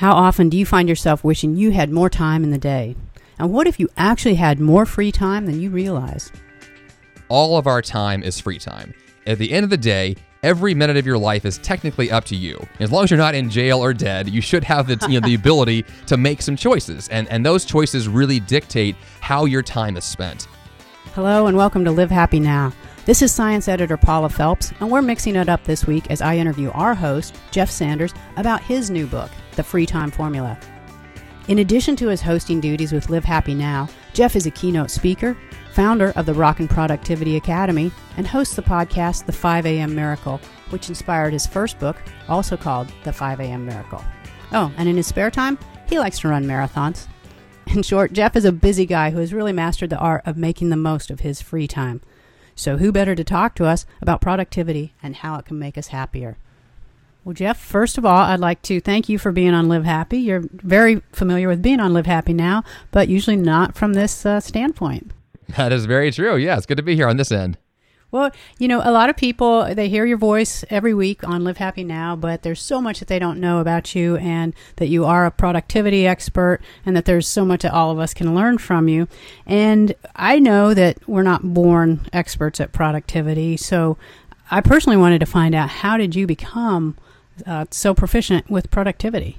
How often do you find yourself wishing you had more time in the day? And what if you actually had more free time than you realize? All of our time is free time. At the end of the day, every minute of your life is technically up to you. As long as you're not in jail or dead, you should have the, you know, the ability to make some choices. And, and those choices really dictate how your time is spent. Hello, and welcome to Live Happy Now. This is science editor Paula Felps, and we're mixing it up this week as I interview our host, Jeff Sanders, about his new book, The Free Time Formula. In addition to his hosting duties with Live Happy Now, Jeff is a keynote speaker, founder of the Rockin' Productivity Academy, and hosts the podcast The 5 a.m. Miracle, which inspired his first book, also called The 5 a.m. Miracle. Oh, and in his spare time, he likes to run marathons. In short, Jeff is a busy guy who has really mastered the art of making the most of his free time. So, who better to talk to us about productivity and how it can make us happier? Well, Jeff, first of all, I'd like to thank you for being on Live Happy. You're very familiar with being on Live Happy now, but usually not from this uh, standpoint. That is very true. Yeah, it's good to be here on this end. Well, you know, a lot of people they hear your voice every week on Live Happy Now, but there's so much that they don't know about you and that you are a productivity expert and that there's so much that all of us can learn from you. And I know that we're not born experts at productivity, so I personally wanted to find out how did you become uh, so proficient with productivity?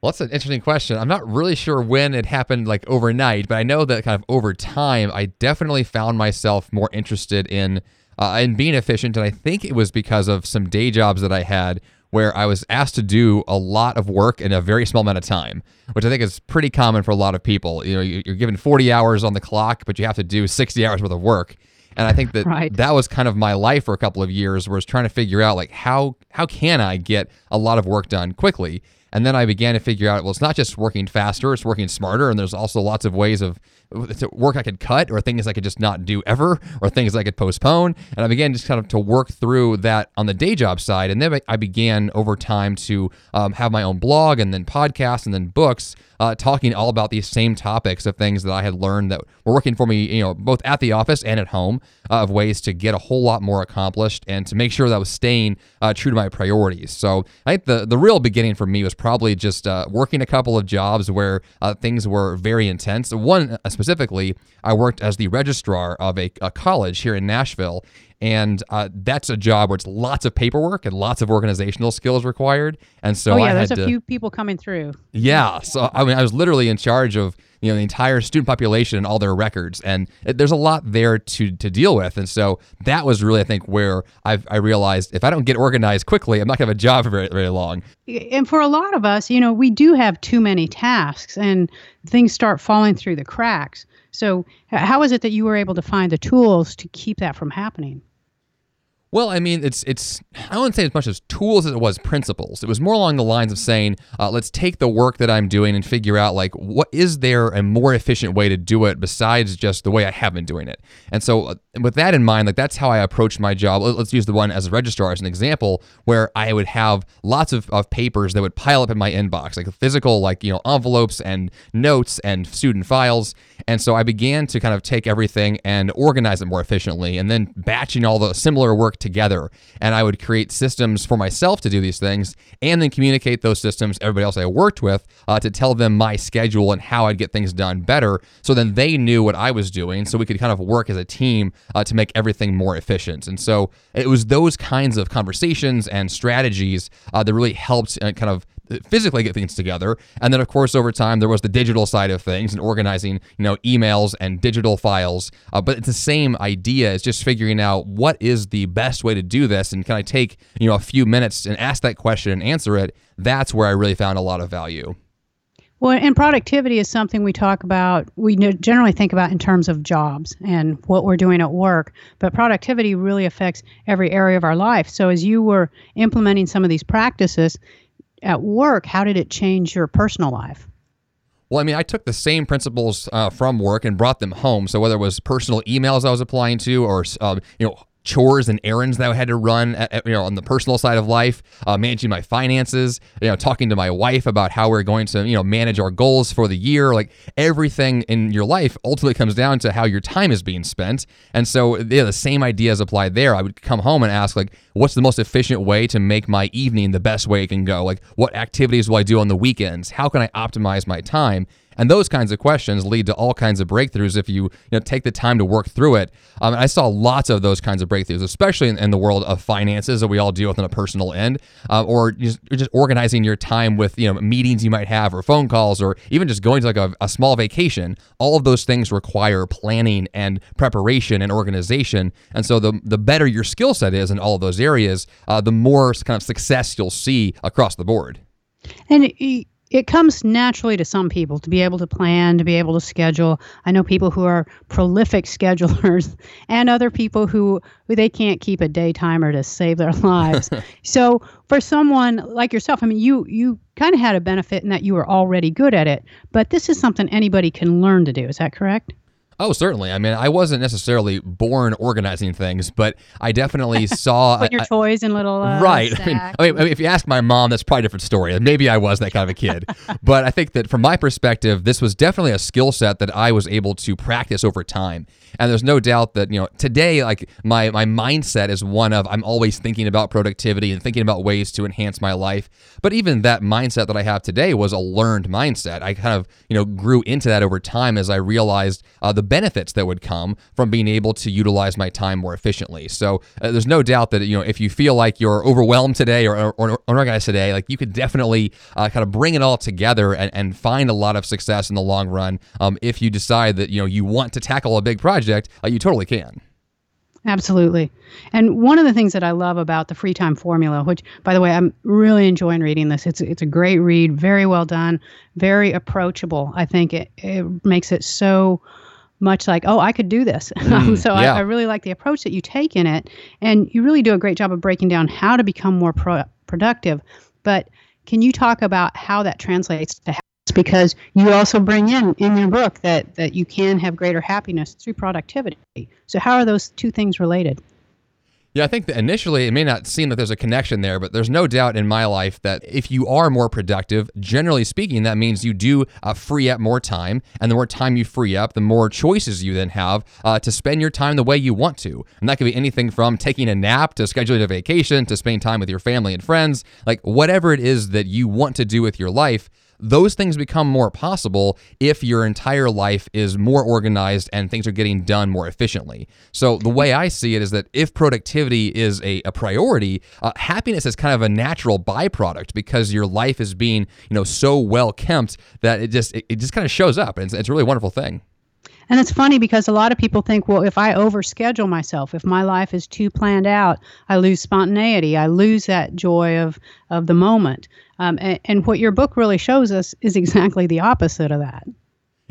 Well, that's an interesting question. I'm not really sure when it happened, like overnight, but I know that kind of over time, I definitely found myself more interested in uh, in being efficient. And I think it was because of some day jobs that I had where I was asked to do a lot of work in a very small amount of time, which I think is pretty common for a lot of people. You know, you're given 40 hours on the clock, but you have to do 60 hours worth of work. And I think that right. that was kind of my life for a couple of years, where I was trying to figure out like how how can I get a lot of work done quickly. And then I began to figure out, well, it's not just working faster, it's working smarter. And there's also lots of ways of work I could cut or things I could just not do ever or things I could postpone. And I began just kind of to work through that on the day job side. And then I began over time to um, have my own blog and then podcasts and then books uh, talking all about these same topics of things that I had learned that were working for me, you know, both at the office and at home, uh, of ways to get a whole lot more accomplished and to make sure that I was staying uh, true to my priorities. So I think the the real beginning for me was probably just uh, working a couple of jobs where uh, things were very intense. One uh, specifically, I worked as the registrar of a, a college here in Nashville, and uh, that's a job where it's lots of paperwork and lots of organizational skills required. And so oh, yeah, I there's a to, few people coming through. Yeah, so I mean, I was literally in charge of you know the entire student population and all their records, and there's a lot there to to deal with. And so that was really, I think, where i I realized if I don't get organized quickly, I'm not gonna have a job for very very long. And for a lot of us, you know, we do have too many tasks, and things start falling through the cracks. So, how is it that you were able to find the tools to keep that from happening? Well, I mean, it's it's I wouldn't say as much as tools as it was principles. It was more along the lines of saying, uh, let's take the work that I'm doing and figure out like what is there a more efficient way to do it besides just the way I have been doing it. And so, uh, with that in mind, like that's how I approached my job. Let's use the one as a registrar as an example, where I would have lots of, of papers that would pile up in my inbox, like physical, like you know, envelopes and notes and student files. And so I began to kind of take everything and organize it more efficiently, and then batching all the similar work together. And I would create systems for myself to do these things and then communicate those systems everybody else I worked with uh, to tell them my schedule and how I'd get things done better. So then they knew what I was doing. So we could kind of work as a team uh, to make everything more efficient. And so it was those kinds of conversations and strategies uh, that really helped uh, kind of physically get things together. And then, of course, over time, there was the digital side of things and organizing, you know, emails and digital files. Uh, but it's the same idea. It's just figuring out what is the best way to do this, and can I take you know a few minutes and ask that question and answer it. That's where I really found a lot of value. Well, and productivity is something we talk about, we generally think about in terms of jobs and what we're doing at work, but productivity really affects every area of our life. So, as you were implementing some of these practices, at work, how did it change your personal life? Well, I mean, I took the same principles uh, from work and brought them home. So whether it was personal emails I was applying to, or uh, you know, chores and errands that I had to run, at, at, you know, on the personal side of life, uh, managing my finances, you know, talking to my wife about how we're going to, you know, manage our goals for the year. Like everything in your life ultimately comes down to how your time is being spent. And so, yeah, the same ideas apply there. I would come home and ask, like, what's the most efficient way to make my evening the best way it can go? Like, what activities will I do on the weekends? How can I optimize my time? And those kinds of questions lead to all kinds of breakthroughs if you, you know, take the time to work through it. Um, I saw lots of those kinds of breakthroughs, especially in, in, the world of finances that we all deal with on a personal end, uh, or just, just, organizing your time with you know meetings you might have, or phone calls, or even just going to like a, a small vacation. All of those things require planning and preparation and organization. And so the the better your skill set is in all of those areas, uh, the more kind of success you'll see across the board. And it comes naturally to some people to be able to plan, to be able to schedule. I know people who are prolific schedulers and other people who, who they can't keep a day timer to save their lives. so for someone like yourself, I mean you you kind of had a benefit in that you were already good at it, but this is something anybody can learn to do. Is that correct? Oh, certainly. I mean, I wasn't necessarily born organizing things, but I definitely saw put your I, toys in little uh, right. I mean, I mean, if you ask my mom, that's probably a different story. Maybe I was that kind of a kid, but I think that from my perspective, this was definitely a skill set that I was able to practice over time. And there's no doubt that you know today, like my my mindset is one of I'm always thinking about productivity and thinking about ways to enhance my life. But even that mindset that I have today was a learned mindset. I kind of you know grew into that over time as I realized uh, the benefits that would come from being able to utilize my time more efficiently. So uh, there's no doubt that you know if you feel like you're overwhelmed today or, or, unorganized today, like you could definitely uh, kind of bring it all together and, and find a lot of success in the long run um, if you decide that you know you want to tackle a big project. Uh, you totally can. Absolutely. And one of the things that I love about the free time formula, which by the way, I'm really enjoying reading this. It's it's a great read, very well done, very approachable. I think it, it makes it so much like, oh, I could do this. Mm, so yeah. I, I, really like the approach that you take in it. And you really do a great job of breaking down how to become more pro- productive. But can you talk about how that translates to happiness? because you also bring in in your book that that you can have greater happiness through productivity. So how are those two things related? Yeah, I think that initially it may not seem that there's a connection there, but there's no doubt in my life that if you are more productive, generally speaking, that means you do uh, free up more time. And the more time you free up, the more choices you then have uh, to spend your time the way you want to. And that could be anything from taking a nap to scheduling a vacation to spending time with your family and friends, like whatever it is that you want to do with your life those things become more possible if your entire life is more organized and things are getting done more efficiently. So the way I see it is that if productivity is a, a priority, uh, happiness is kind of a natural byproduct because your life is being you know so well kept that it just it, it just kind of shows up. It's, it's a really wonderful thing. And it's funny because a lot of people think, well, if I overschedule myself, if my life is too planned out, I lose spontaneity. I lose that joy of of the moment. Um, and, and what your book really shows us is exactly the opposite of that.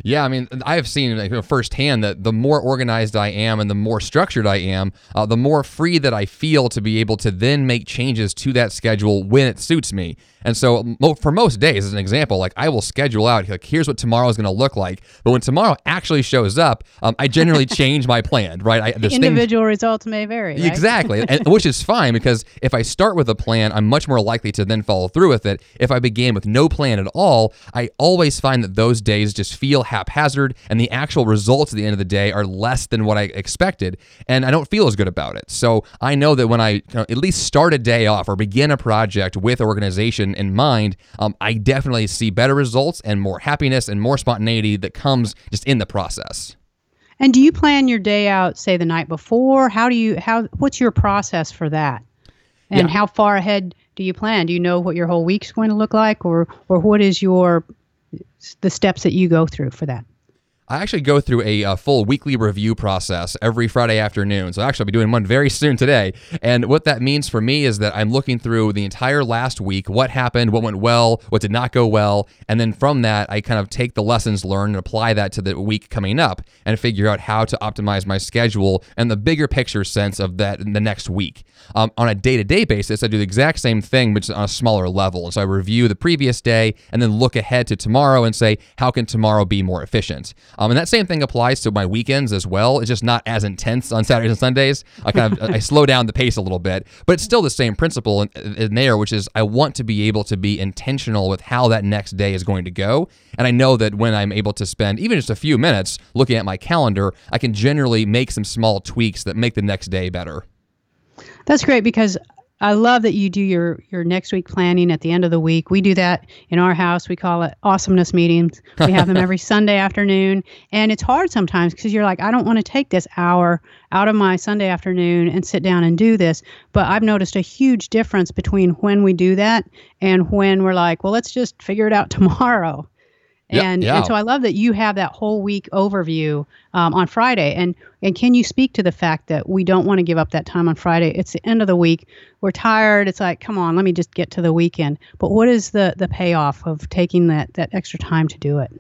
Yeah, I mean, I have seen like, firsthand that the more organized I am and the more structured I am, uh, the more free that I feel to be able to then make changes to that schedule when it suits me. And so, for most days, as an example, like I will schedule out, like, here's what tomorrow is going to look like. But when tomorrow actually shows up, um, I generally change my plan, right? I, Individual things, results may vary. Right? Exactly, and, which is fine because if I start with a plan, I'm much more likely to then follow through with it. If I began with no plan at all, I always find that those days just feel haphazard and the actual results at the end of the day are less than what I expected. And I don't feel as good about it. So I know that when I you know, at least start a day off or begin a project with organization in mind, um, I definitely see better results and more happiness and more spontaneity that comes just in the process. And do you plan your day out, say the night before? How do you how what's your process for that? And yeah. how far ahead do you plan? Do you know what your whole week's going to look like, or or what is your the steps that you go through for that? I actually go through a, a, full weekly review process every Friday afternoon. So actually, I'll be doing one very soon today. And what that means for me is that I'm looking through the entire last week, what happened, what went well, what did not go well, and then from that, I kind of take the lessons learned and apply that to the week coming up, and figure out how to optimize my schedule and the bigger picture sense of that in the next week. Um, on a day-to-day basis, I do the exact same thing, but on a smaller level. So I review the previous day and then look ahead to tomorrow and say, how can tomorrow be more efficient? Um, and that same thing applies to my weekends as well. It's just not as intense on Saturdays and Sundays. I kind of I slow down the pace a little bit, but it's still the same principle in, in there, which is I want to be able to be intentional with how that next day is going to go. And I know that when I'm able to spend even just a few minutes looking at my calendar, I can generally make some small tweaks that make the next day better. That's great because I love that you do your your next week planning at the end of the week. We do that in our house. We call it awesomeness meetings. We have them every Sunday afternoon, and it's hard sometimes because you're like, I don't want to take this hour out of my Sunday afternoon and sit down and do this. But I've noticed a huge difference between when we do that and when we're like, well, let's just figure it out tomorrow. And, yeah. and so I love that you have that whole week overview um, on Friday. And and can you speak to the fact that we don't want to give up that time on Friday? It's the end of the week. We're tired. It's like, come on, let me just get to the weekend. But what is the the payoff of taking that that extra time to do it?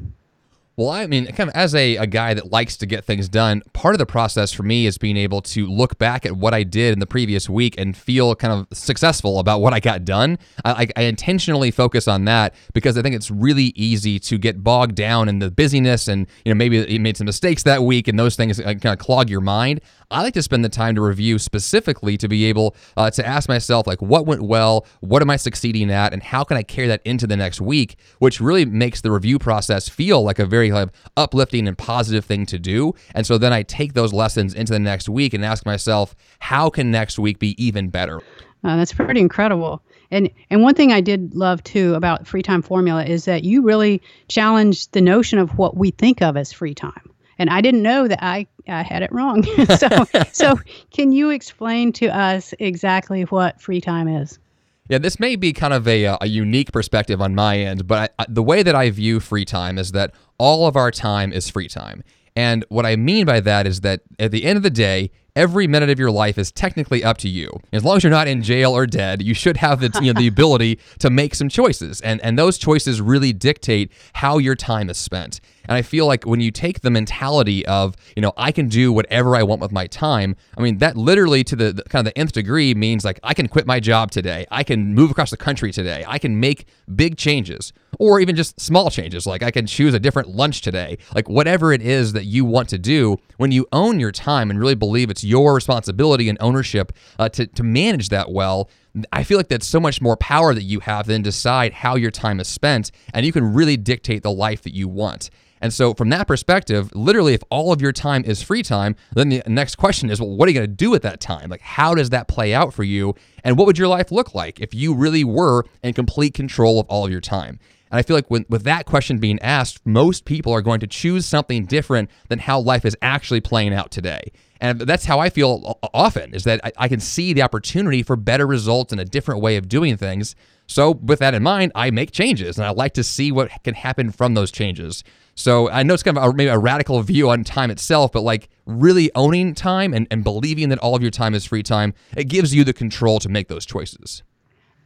Well, I mean, kind of as a, a guy that likes to get things done, part of the process for me is being able to look back at what I did in the previous week and feel kind of successful about what I got done. I, I intentionally focus on that because I think it's really easy to get bogged down in the busyness and, you know, maybe you made some mistakes that week and those things uh, kind of clog your mind. I like to spend the time to review specifically to be able uh, to ask myself, like, what went well? What am I succeeding at? And how can I carry that into the next week? Which really makes the review process feel like a very like, uplifting and positive thing to do. And so then I take those lessons into the next week and ask myself, how can next week be even better? Uh, that's pretty incredible. And and one thing I did love too about free time formula is that you really challenged the notion of what we think of as free time and I didn't know that I, I had it wrong. so, so can you explain to us exactly what free time is? Yeah, this may be kind of a, uh, a unique perspective on my end, but I, I, the way that I view free time is that all of our time is free time. And what I mean by that is that at the end of the day, every minute of your life is technically up to you. As long as you're not in jail or dead, you should have the, you know, the ability to make some choices. And, and those choices really dictate how your time is spent. And I feel like when you take the mentality of, you know, I can do whatever I want with my time, I mean, that literally to the, the, kind of the nth degree means like I can quit my job today. I can move across the country today. I can make big changes or even just small changes. Like I can choose a different lunch today. Like whatever it is that you want to do, when you own your time and really believe it's your responsibility and ownership uh, to, to manage that well, I feel like that's so much more power that you have than decide how your time is spent, and you can really dictate the life that you want. And so, from that perspective, literally, if all of your time is free time, then the next question is, well, what are you going to do at that time? Like, how does that play out for you? And what would your life look like if you really were in complete control of all of your time? And I feel like with that question being asked, most people are going to choose something different than how life is actually playing out today. And that's how I feel often is that I, I can see the opportunity for better results and a different way of doing things. So, with that in mind, I make changes and I like to see what can happen from those changes. So I know it's kind of a, maybe a radical view on time itself, but like really owning time and, and believing that all of your time is free time, it gives you the control to make those choices.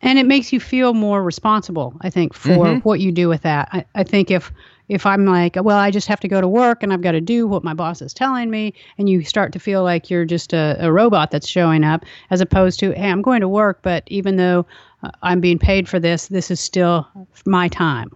And it makes you feel more responsible, I think, for mm-hmm. what you do with that. I, I think if if I'm like, well, I just have to go to work and I've got to do what my boss is telling me, and you start to feel like you're just a, a robot that's showing up, as opposed to, hey, I'm going to work, but even though uh, I'm being paid for this, this is still my time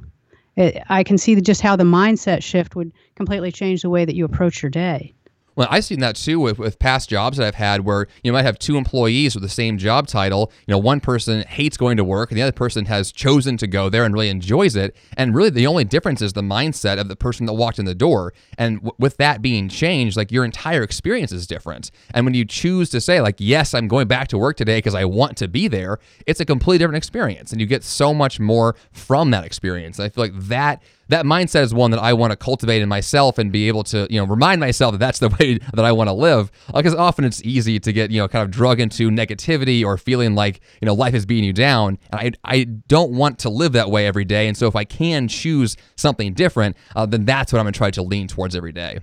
it, I can see just how the mindset shift would completely change the way that you approach your day. Well, I've seen that too with, with past jobs that I've had where you might have two employees with the same job title. You know, one person hates going to work and the other person has chosen to go there and really enjoys it. And really, the only difference is the mindset of the person that walked in the door. And w- with that being changed, like your entire experience is different. And when you choose to say, like, yes, I'm going back to work today because I want to be there, it's a completely different experience. And you get so much more from that experience. I feel like that that mindset is one that I want to cultivate in myself and be able to, you know, remind myself that that's the way that I want to live. Because often it's easy to get, you know, kind of drug into negativity or feeling like, you know, life is beating you down. And I, I don't want to live that way every day. And so if I can choose something different, uh, then that's what I'm going to try to lean towards every day.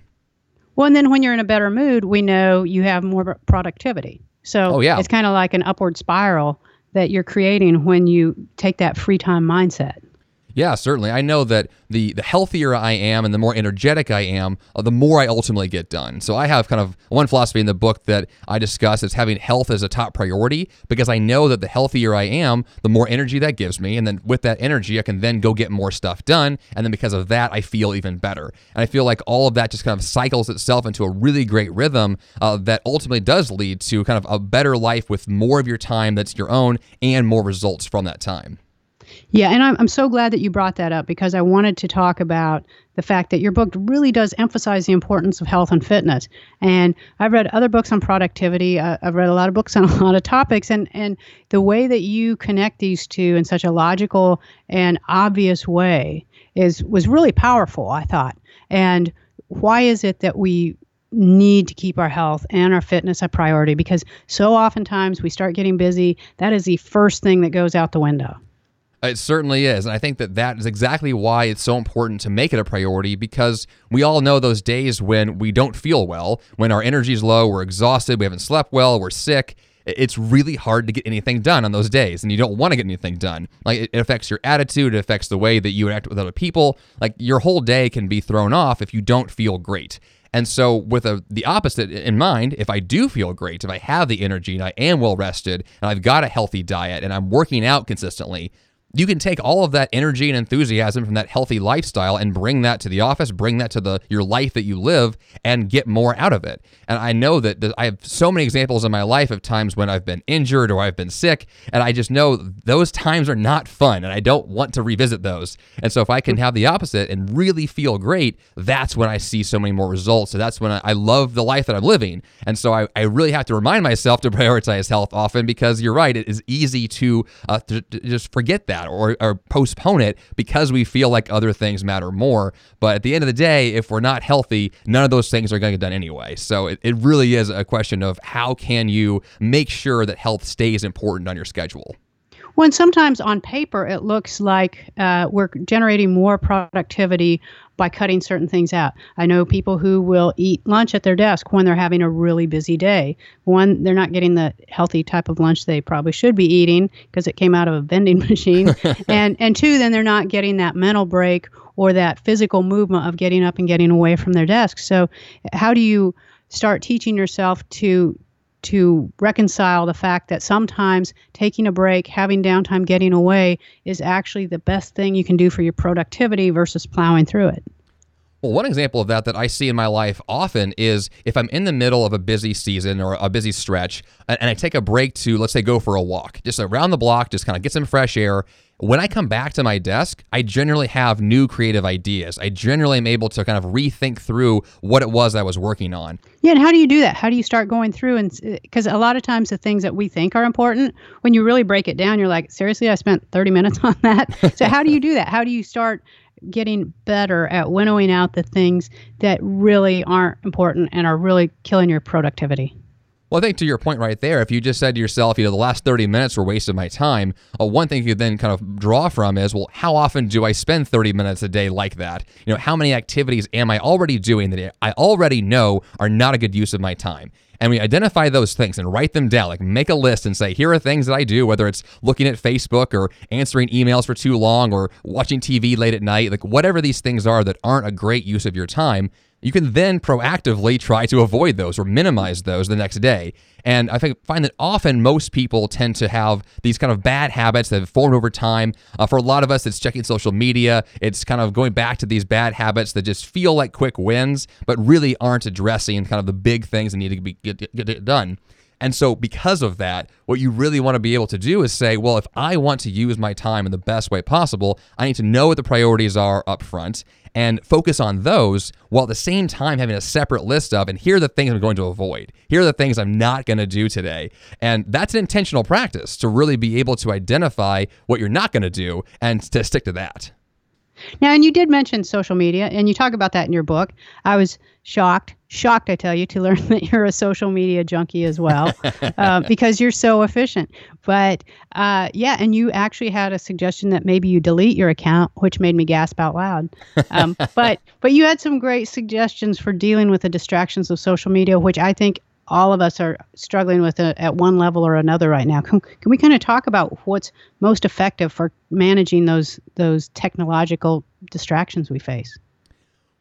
Well, and then when you're in a better mood, we know you have more productivity. So oh, yeah. it's kind of like an upward spiral that you're creating when you take that free time mindset. Yeah, certainly. I know that the the healthier I am and the more energetic I am, uh, the more I ultimately get done. So I have kind of one philosophy in the book that I discuss is having health as a top priority because I know that the healthier I am, the more energy that gives me, and then with that energy, I can then go get more stuff done, and then because of that, I feel even better. And I feel like all of that just kind of cycles itself into a really great rhythm uh, that ultimately does lead to kind of a better life with more of your time that's your own and more results from that time. Yeah, and I'm, I'm so glad that you brought that up because I wanted to talk about the fact that your book really does emphasize the importance of health and fitness. And I've read other books on productivity. Uh, I've read a lot of books on a lot of topics, and and the way that you connect these two in such a logical and obvious way is was really powerful. I thought. And why is it that we need to keep our health and our fitness a priority? Because so oftentimes we start getting busy. That is the first thing that goes out the window. It certainly is. And I think that that is exactly why it's so important to make it a priority because we all know those days when we don't feel well, when our energy is low, we're exhausted, we haven't slept well, we're sick. It's really hard to get anything done on those days, and you don't want to get anything done. Like it affects your attitude, it affects the way that you interact with other people. Like your whole day can be thrown off if you don't feel great. And so, with a, the opposite in mind, if I do feel great, if I have the energy and I am well rested and I've got a healthy diet and I'm working out consistently, you can take all of that energy and enthusiasm from that healthy lifestyle and bring that to the office, bring that to the your life that you live and get more out of it. And I know that, that I have so many examples in my life of times when I've been injured or I've been sick and I just know those times are not fun and I don't want to revisit those. And so if I can have the opposite and really feel great, that's when I see so many more results. So that's when I, I love the life that I'm living. And so I, I really have to remind myself to prioritize health often because you're right, it is easy to, uh, to, to just forget that or, or postpone it because we feel like other things matter more. But at the end of the day, if we're not healthy, none of those things are going to get done anyway. So it, it really is a question of how can you make sure that health stays important on your schedule. When sometimes on paper it looks like uh, we're generating more productivity by cutting certain things out. I know people who will eat lunch at their desk when they're having a really busy day. One, they're not getting the healthy type of lunch they probably should be eating because it came out of a vending machine. and and two, then they're not getting that mental break or that physical movement of getting up and getting away from their desk. So, how do you start teaching yourself to to reconcile the fact that sometimes taking a break, having downtime, getting away is actually the best thing you can do for your productivity versus plowing through it. Well, one example of that that I see in my life often is if I'm in the middle of a busy season or a busy stretch and I take a break to, let's say, go for a walk, just around the block, just kind of get some fresh air. When I come back to my desk, I generally have new creative ideas. I generally am able to kind of rethink through what it was I was working on. Yeah, and how do you do that? How do you start going through and because uh, a lot of times the things that we think are important, when you really break it down, you're like, seriously, I spent 30 minutes on that. so how do you do that? How do you start getting better at winnowing out the things that really aren't important and are really killing your productivity? Well, I think to your point right there, if you just said to yourself, you know, the last 30 minutes were wasted my time, uh, one thing you then kind of draw from is, well, how often do I spend 30 minutes a day like that? You know, how many activities am I already doing that I already know are not a good use of my time? and we identify those things and write them down. Like make a list and say, here are things that I do, whether it's looking at Facebook or answering emails for too long or watching TV late at night, like whatever these things are that aren't a great use of your time you can then proactively try to avoid those or minimize those the next day. And I find that often most people tend to have these kind of bad habits that have formed over time. Uh, for a lot of us, it's checking social media. It's kind of going back to these bad habits that just feel like quick wins, but really aren't addressing kind of the big things that need to be get, get, get done. And so, because of that, what you really want to be able to do is say, well, if I want to use my time in the best way possible, I need to know what the priorities are up front and focus on those while at the same time having a separate list of, and here are the things I'm going to avoid. Here are the things I'm not going to do today. And that's an intentional practice to really be able to identify what you're not going to do and to stick to that. Now, and you did mention social media, and you talk about that in your book. I was shocked, shocked, I tell you, to learn that you're a social media junkie as well, uh, because you're so efficient. But uh, yeah, and you actually had a suggestion that maybe you delete your account, which made me gasp out loud. Um, but but you had some great suggestions for dealing with the distractions of social media, which I think all of us are struggling with it at one level or another right now. Can, can we kind of talk about what's most effective for managing those those technological distractions we face?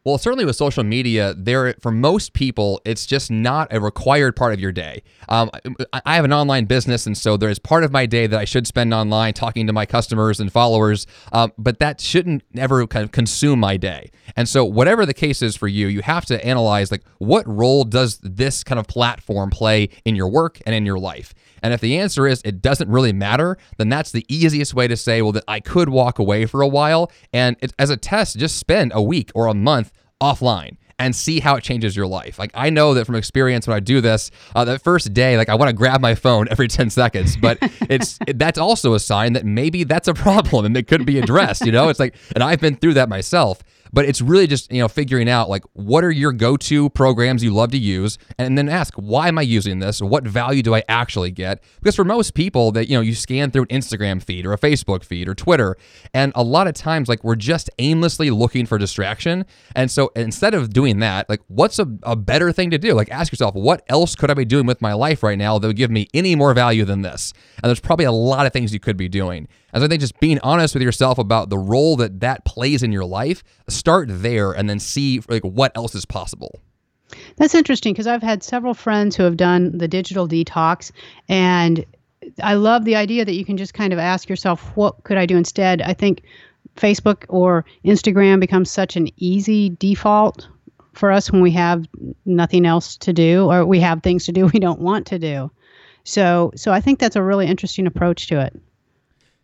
Well, certainly with social media, there for most people, it's just not a required part of your day. Um, I have an online business, and so there is part of my day that I should spend online talking to my customers and followers, um, but that shouldn't ever kind of consume my day. And so, whatever the case is for you, you have to analyze like what role does this kind of platform play in your work and in your life. And if the answer is it doesn't really matter, then that's the easiest way to say, well, that I could walk away for a while. And it, as a test, just spend a week or a month offline and see how it changes your life. Like I know that from experience when I do this, uh, that first day, like I want to grab my phone every 10 seconds, but it's it, that's also a sign that maybe that's a problem and it could be addressed, you know? It's like and I've been through that myself. But it's really just, you know, figuring out like what are your go-to programs you love to use and then ask, why am I using this? What value do I actually get? Because for most people that, you know, you scan through an Instagram feed or a Facebook feed or Twitter, and a lot of times like we're just aimlessly looking for distraction. And so instead of doing that, like what's a, a better thing to do? Like ask yourself, what else could I be doing with my life right now that would give me any more value than this? And there's probably a lot of things you could be doing. And I think just being honest with yourself about the role that that plays in your life, start there and then see like what else is possible. That's interesting because I've had several friends who have done the digital detox and I love the idea that you can just kind of ask yourself what could I do instead? I think Facebook or Instagram becomes such an easy default for us when we have nothing else to do or we have things to do we don't want to do. So so I think that's a really interesting approach to it.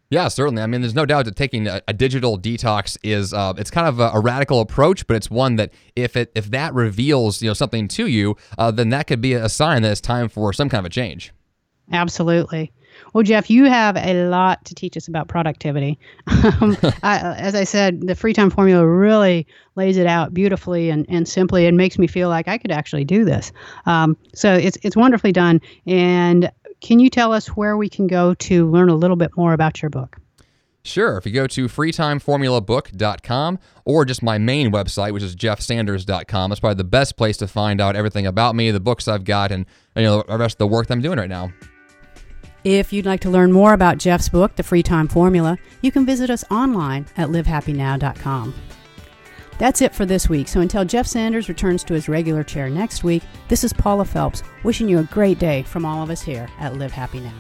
Yeah, certainly. I mean, there's no doubt that taking a, a digital detox is uh, it's kind of a, a, radical approach, but it's one that if it if that reveals you know something to you, uh, then that could be a sign that it's time for some kind of a change. Absolutely. Well, Jeff, you have a lot to teach us about productivity. um, I, as I said, the free time formula really lays it out beautifully and, and simply and makes me feel like I could actually do this. Um, so it's, it's wonderfully done. And can you tell us where we can go to learn a little bit more about your book? Sure. If you go to freetimeformulabook.com or just my main website, which is jeffsanders.com, that's probably the best place to find out everything about me, the books I've got, and you know the rest of the work that I'm doing right now. If you'd like to learn more about Jeff's book, The Free Time Formula, you can visit us online at livehappynow.com. That's it for this week. So until Jeff Sanders returns to his regular chair next week, this is Paula Felps wishing you a great day from all of us here at Live Happy Now.